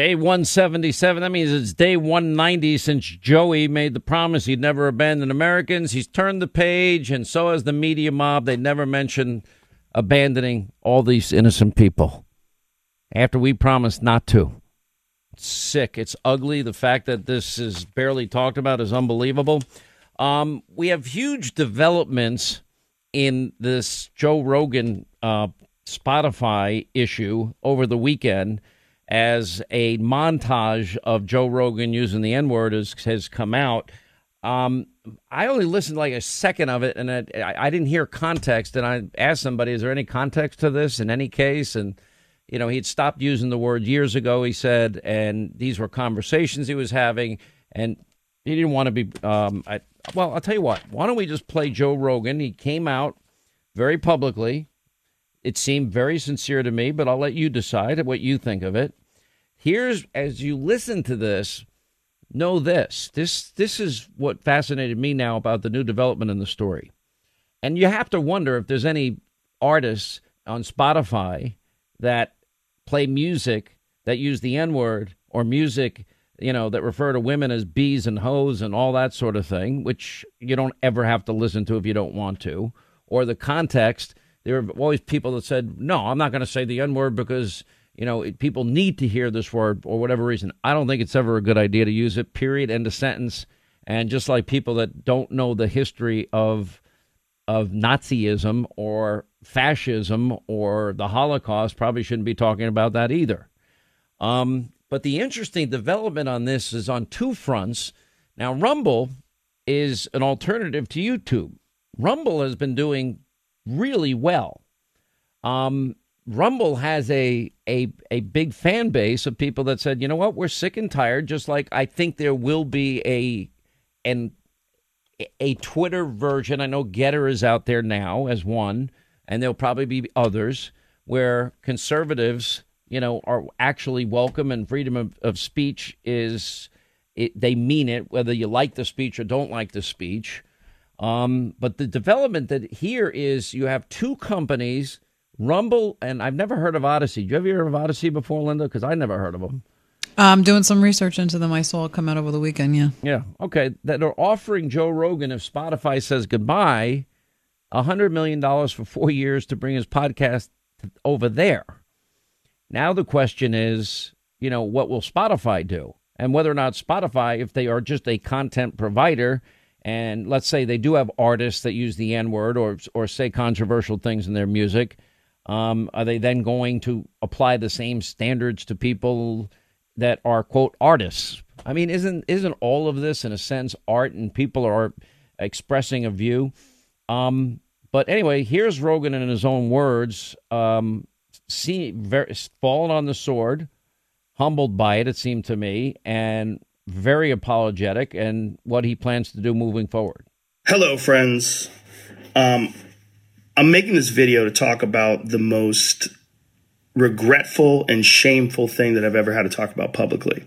Day 177. That means it's day 190 since Joey made the promise he'd never abandon Americans. He's turned the page, and so has the media mob. They never mention abandoning all these innocent people after we promised not to. It's sick. It's ugly. The fact that this is barely talked about is unbelievable. Um, we have huge developments in this Joe Rogan uh, Spotify issue over the weekend as a montage of Joe Rogan using the N word has, come out. Um, I only listened like a second of it, and I, I didn't hear context. And I asked somebody, "Is there any context to this in any case?" And you know, he had stopped using the word years ago. He said, and these were conversations he was having, and he didn't want to be. Um, I, well, I'll tell you what. Why don't we just play Joe Rogan? He came out very publicly. It seemed very sincere to me, but I'll let you decide what you think of it. Here's as you listen to this, know this. This this is what fascinated me now about the new development in the story. And you have to wonder if there's any artists on Spotify that play music that use the N-word or music, you know, that refer to women as bees and hoes and all that sort of thing, which you don't ever have to listen to if you don't want to, or the context. There are always people that said, "No, I'm not going to say the N-word because." you know, people need to hear this word or whatever reason. I don't think it's ever a good idea to use it, period, end of sentence. And just like people that don't know the history of of Nazism or fascism or the Holocaust probably shouldn't be talking about that either. Um, but the interesting development on this is on two fronts. Now, Rumble is an alternative to YouTube. Rumble has been doing really well. Um, Rumble has a, a a big fan base of people that said, you know what, we're sick and tired. Just like I think there will be a an a Twitter version. I know Gettr is out there now as one, and there'll probably be others where conservatives, you know, are actually welcome and freedom of, of speech is it, they mean it, whether you like the speech or don't like the speech. Um, but the development that here is you have two companies Rumble, and I've never heard of Odysee. Do you ever hear of Odysee before, Linda? Because I never heard of them. I'm doing some research into them. I saw it come out over the weekend. Yeah. Yeah. Okay. That are offering Joe Rogan, if Spotify says goodbye, a $100 million for four years to bring his podcast over there. Now the question is, you know, what will Spotify do? And whether or not Spotify, if they are just a content provider, and let's say they do have artists that use the N word or, or say controversial things in their music, um, are they then going to apply the same standards to people that are quote artists? I mean, isn't isn't all of this in a sense art, and people are expressing a view? Um, but anyway, here's Rogan in his own words, um, see, very, fallen on the sword, humbled by it, it seemed to me, and very apologetic, and what he plans to do moving forward. Hello, friends. Um, I'm making this video to talk about the most regretful and shameful thing that I've ever had to talk about publicly.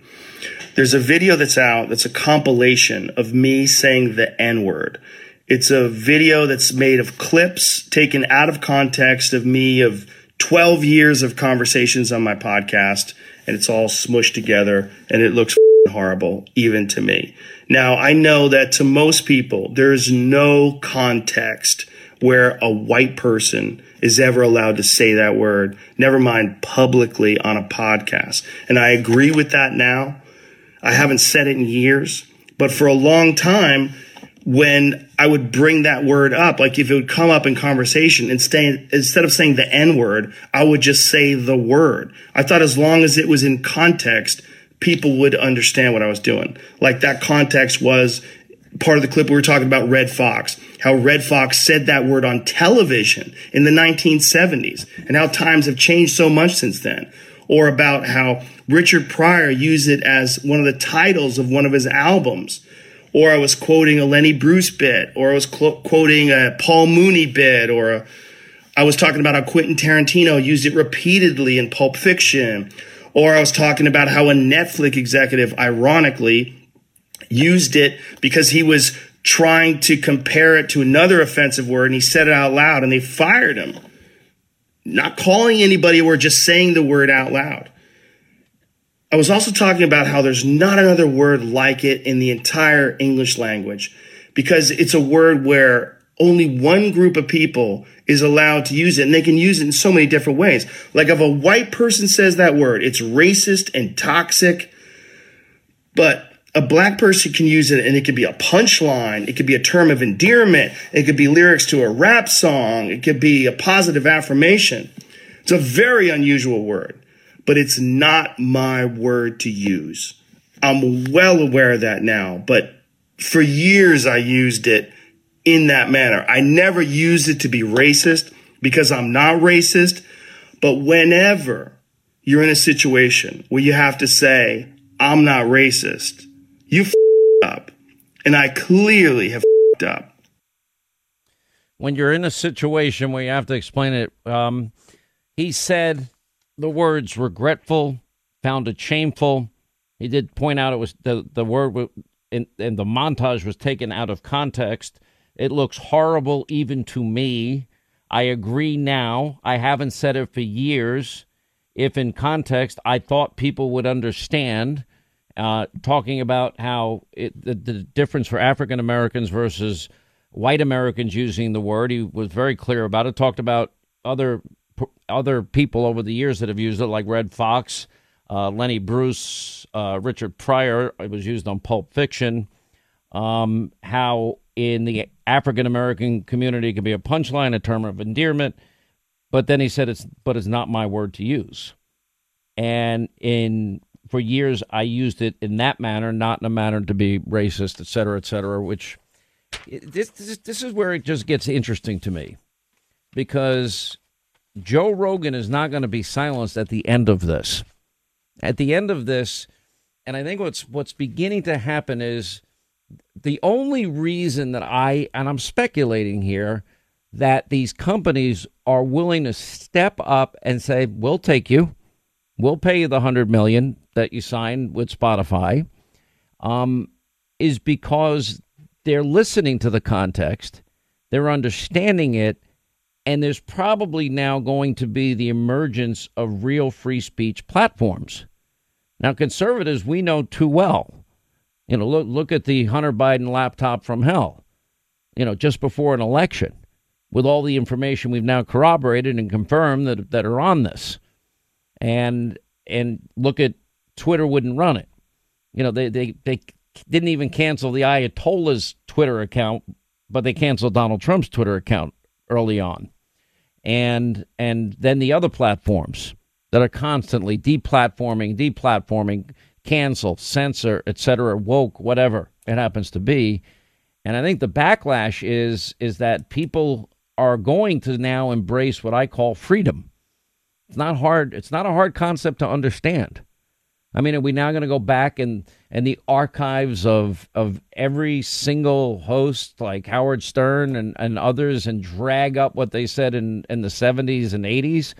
There's a video that's out that's a compilation of me saying the N word. It's a video that's made of clips taken out of context of me of 12 years of conversations on my podcast, and it's all smushed together and it looks horrible, even to me. Now, I know that to most people, there's no context where a white person is ever allowed to say that word, never mind publicly on a podcast. And I agree with that now. I haven't said it in years, but for a long time, when I would bring that word up, like if it would come up in conversation, instead, instead of saying the N word, I would just say the word. I thought as long as it was in context, people would understand what I was doing. Like that context was part of the clip we were talking about Redd Foxx, how Redd Foxx said that word on television in the 1970s, and how times have changed so much since then. Or about how Richard Pryor used it as one of the titles of one of his albums. Or I was quoting a Lenny Bruce bit, or I was cl- quoting a Paul Mooney bit, or a, I was talking about how Quentin Tarantino used it repeatedly in Pulp Fiction. Or I was talking about how a Netflix executive, ironically, used it because he was trying to compare it to another offensive word and he said it out loud and they fired him. Not calling anybody or just saying the word out loud. I was also talking about how there's not another word like it in the entire English language because it's a word where only one group of people is allowed to use it and they can use it in so many different ways. Like if a white person says that word, it's racist and toxic, but a black person can use it and it could be a punchline. It could be a term of endearment. It could be lyrics to a rap song. It could be a positive affirmation. It's a very unusual word, but it's not my word to use. I'm well aware of that now, but for years I used it in that manner. I never use it to be racist because I'm not racist. But whenever you're in a situation where you have to say, I'm not racist, you f up. And I clearly have up. When you're in a situation where you have to explain it, um, he said the words regretful, found it shameful. He did point out it was the, the word in, and the montage was taken out of context. It looks horrible even to me. I agree now. I haven't said it for years. If in context, I thought people would understand. Uh, talking about how it, the, the difference for African Americans versus white Americans using the word. He was very clear about it. Talked about other other people over the years that have used it, like Redd Foxx, uh, Lenny Bruce, uh, Richard Pryor. It was used on Pulp Fiction. Um, how in the African American community it can be a punchline, a term of endearment. But then he said it's but it's not my word to use. And in for years I used it in that manner, not in a manner to be racist, et cetera, et cetera, which this, this, this is where it just gets interesting to me because Joe Rogan is not going to be silenced at the end of this. At the end of this, and I think what's what's beginning to happen is the only reason that I, and I'm speculating here, that these companies are willing to step up and say, "We'll take you, we'll pay you the hundred million that you signed with Spotify," um, is because they're listening to the context, they're understanding it, and there's probably now going to be the emergence of real free speech platforms. Now, conservatives, we know too well you know, look look at the Hunter Biden laptop from hell. You know, just before an election, with all the information we've now corroborated and confirmed that that are on this, and and look at Twitter wouldn't run it. You know, they they they didn't even cancel the Ayatollah's Twitter account, but they canceled Donald Trump's Twitter account early on, and and then the other platforms that are constantly deplatforming, deplatforming cancel, censor, etc., woke, whatever it happens to be. And I think the backlash is is that people are going to now embrace what I call freedom. It's not hard. It's not a hard concept to understand. I mean, are we now going to go back and and the archives of of every single host like Howard Stern and, and others and drag up what they said in, in the 70s and 80s?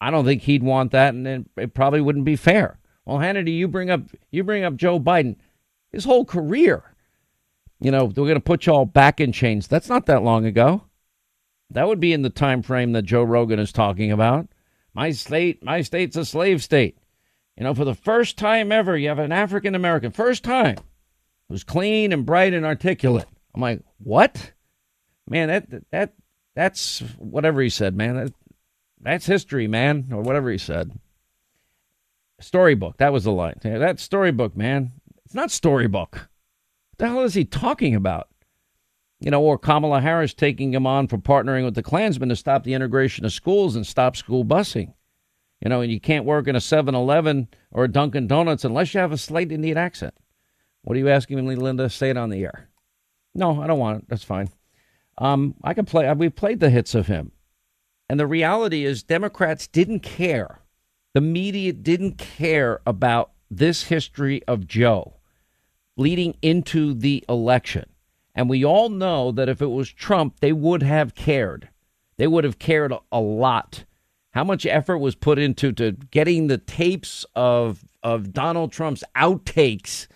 I don't think he'd want that, and it, it probably wouldn't be fair. Well, Hannity, you bring up you bring up Joe Biden, his whole career. You know, we're going to put you all back in chains. That's not that long ago. That would be in the time frame that Joe Rogan is talking about. My state, my state's a slave state. You know, for the first time ever, you have an African American, first time, who's clean and bright and articulate. I'm like, what? Man, that that that's whatever he said, man. That, that's history, man, or whatever he said. Storybook. That was the line. That storybook, man. It's not storybook. What the hell is he talking about? You know, or Kamala Harris taking him on for partnering with the Klansmen to stop the integration of schools and stop school busing. You know, and you can't work in a 7 Eleven or a Dunkin' Donuts unless you have a slight Indian accent. What are you asking me, Linda? Say it on the air. No, I don't want it. That's fine. Um, I can play. We've played the hits of him. And the reality is, Democrats didn't care the media didn't care about this history of Joe leading into the election. And we all know that if it was Trump, they would have cared. They would have cared a lot. How much effort was put into to getting the tapes of of Donald Trump's outtakes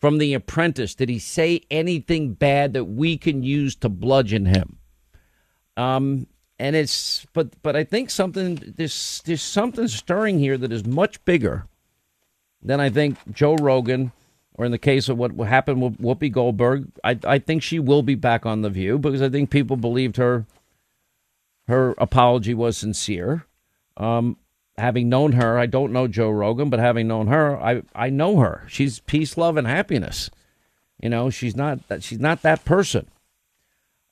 from The Apprentice? Did he say anything bad that we can use to bludgeon him? Um, and it's but but I think something there's there's something stirring here that is much bigger than I think Joe Rogan, or in the case of what happened with Whoopi Goldberg, I, I think she will be back on The View because I think people believed her her apology was sincere. Um, having known her, I don't know Joe Rogan, but having known her, I, I know her. She's peace, love, and happiness. You know, she's not that she's not that person.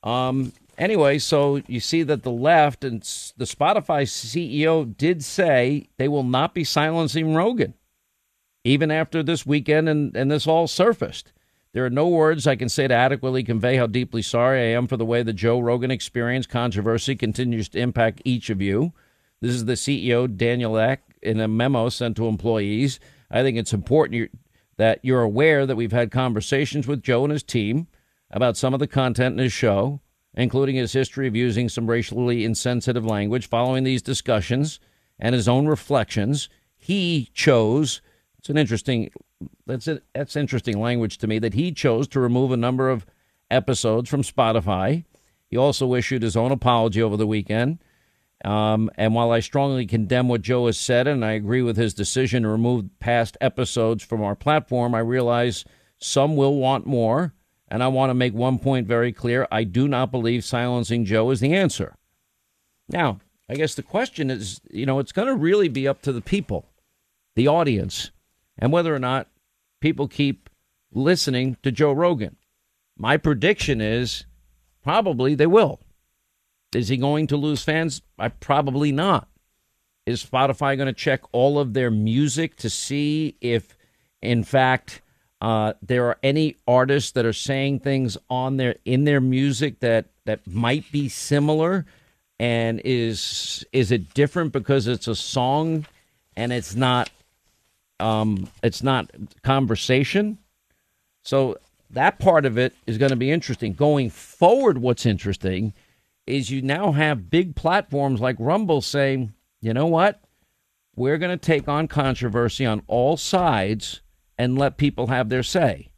Um, anyway, so you see that the left and the Spotify CEO did say they will not be silencing Rogan, even after this weekend and, and this all surfaced. There are no words I can say to adequately convey how deeply sorry I am for the way the Joe Rogan experience controversy continues to impact each of you. This is the CEO, Daniel Ek, in a memo sent to employees. I think it's important that you're aware that we've had conversations with Joe and his team about some of the content in his show, including his history of using some racially insensitive language. Following these discussions and his own reflections, he chose. It's an interesting that's it. That's interesting language to me that he chose to remove a number of episodes from Spotify. He also issued his own apology over the weekend. Um, and while I strongly condemn what Joe has said and I agree with his decision to remove past episodes from our platform, I realize some will want more. And I want to make one point very clear. I do not believe silencing Joe is the answer. Now, I guess the question is you know, it's going to really be up to the people, the audience, and whether or not people keep listening to Joe Rogan. My prediction is probably they will. Is he going to lose fans? I probably not. Is Spotify going to check all of their music to see if, in fact, uh, there are any artists that are saying things on their in their music that that might be similar? And is is it different because it's a song and it's not um, it's not conversation. So that part of it is going to be interesting. Going forward, what's interesting is you now have big platforms like Rumble saying, you know what? We're going to take on controversy on all sides and let people have their say.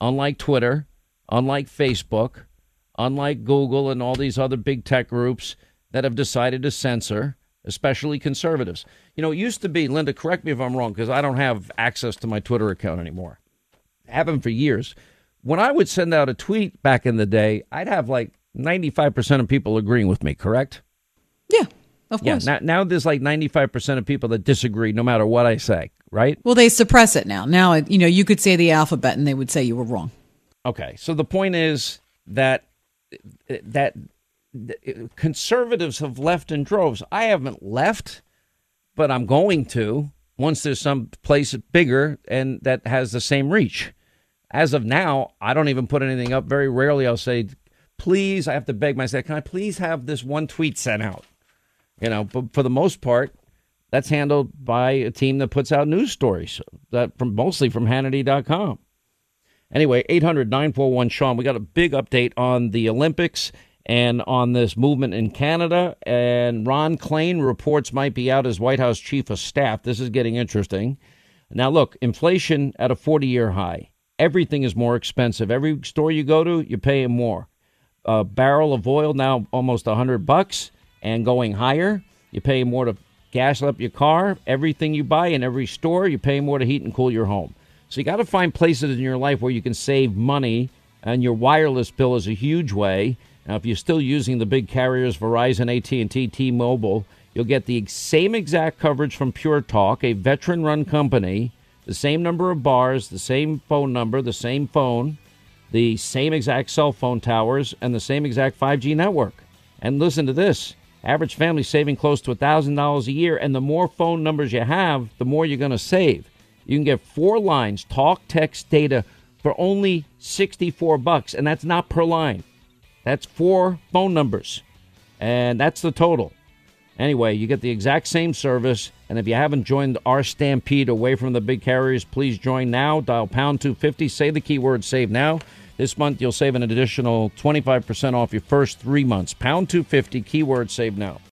Unlike Twitter, unlike Facebook, unlike Google and all these other big tech groups that have decided to censor, especially conservatives. You know, it used to be, Linda, correct me if I'm wrong, because I don't have access to my Twitter account anymore. Haven't for years. When I would send out a tweet back in the day, I'd have like 95% of people agreeing with me, correct? Yeah, of course. Yeah, now, now there's like 95% of people that disagree no matter what I say, right? Well, they suppress it now. Now, you know, you could say the alphabet and they would say you were wrong. Okay. So the point is that that conservatives have left in droves. I haven't left but I'm going to once there's some place bigger and that has the same reach. As of now, I don't even put anything up. Very rarely I'll say, please, I have to beg myself, can I please have this one tweet sent out? You know, but for the most part, that's handled by a team that puts out news stories that from mostly from Hannity.com. Anyway, 800 941 Sean, we got a big update on the Olympics and on this movement in Canada. And Ron Klain reports might be out as White House chief of staff. This is getting interesting. Now, look, inflation at a 40 year high. Everything is more expensive. Every store you go to, you're paying more. A barrel of oil now almost 100 bucks and going higher. You pay more to gas up your car. Everything you buy in every store, you pay more to heat and cool your home. So you got to find places in your life where you can save money, and your wireless bill is a huge way. Now, if you're still using the big carriers Verizon, AT&T, T-Mobile, you'll get the same exact coverage from Pure Talk, a veteran-run company, the same number of bars, the same phone number, the same phone, the same exact cell phone towers, and the same exact 5G network. And listen to this. Average family saving close to $1,000 a year, and the more phone numbers you have, the more you're going to save. You can get four lines, talk, text, data for only 64 bucks, and that's not per line. That's four phone numbers, and that's the total. Anyway, you get the exact same service, and if you haven't joined our stampede away from the big carriers, please join now. Dial pound 250, say the keyword save now. This month, you'll save an additional 25% off your first three months. Pound 250, keyword save now.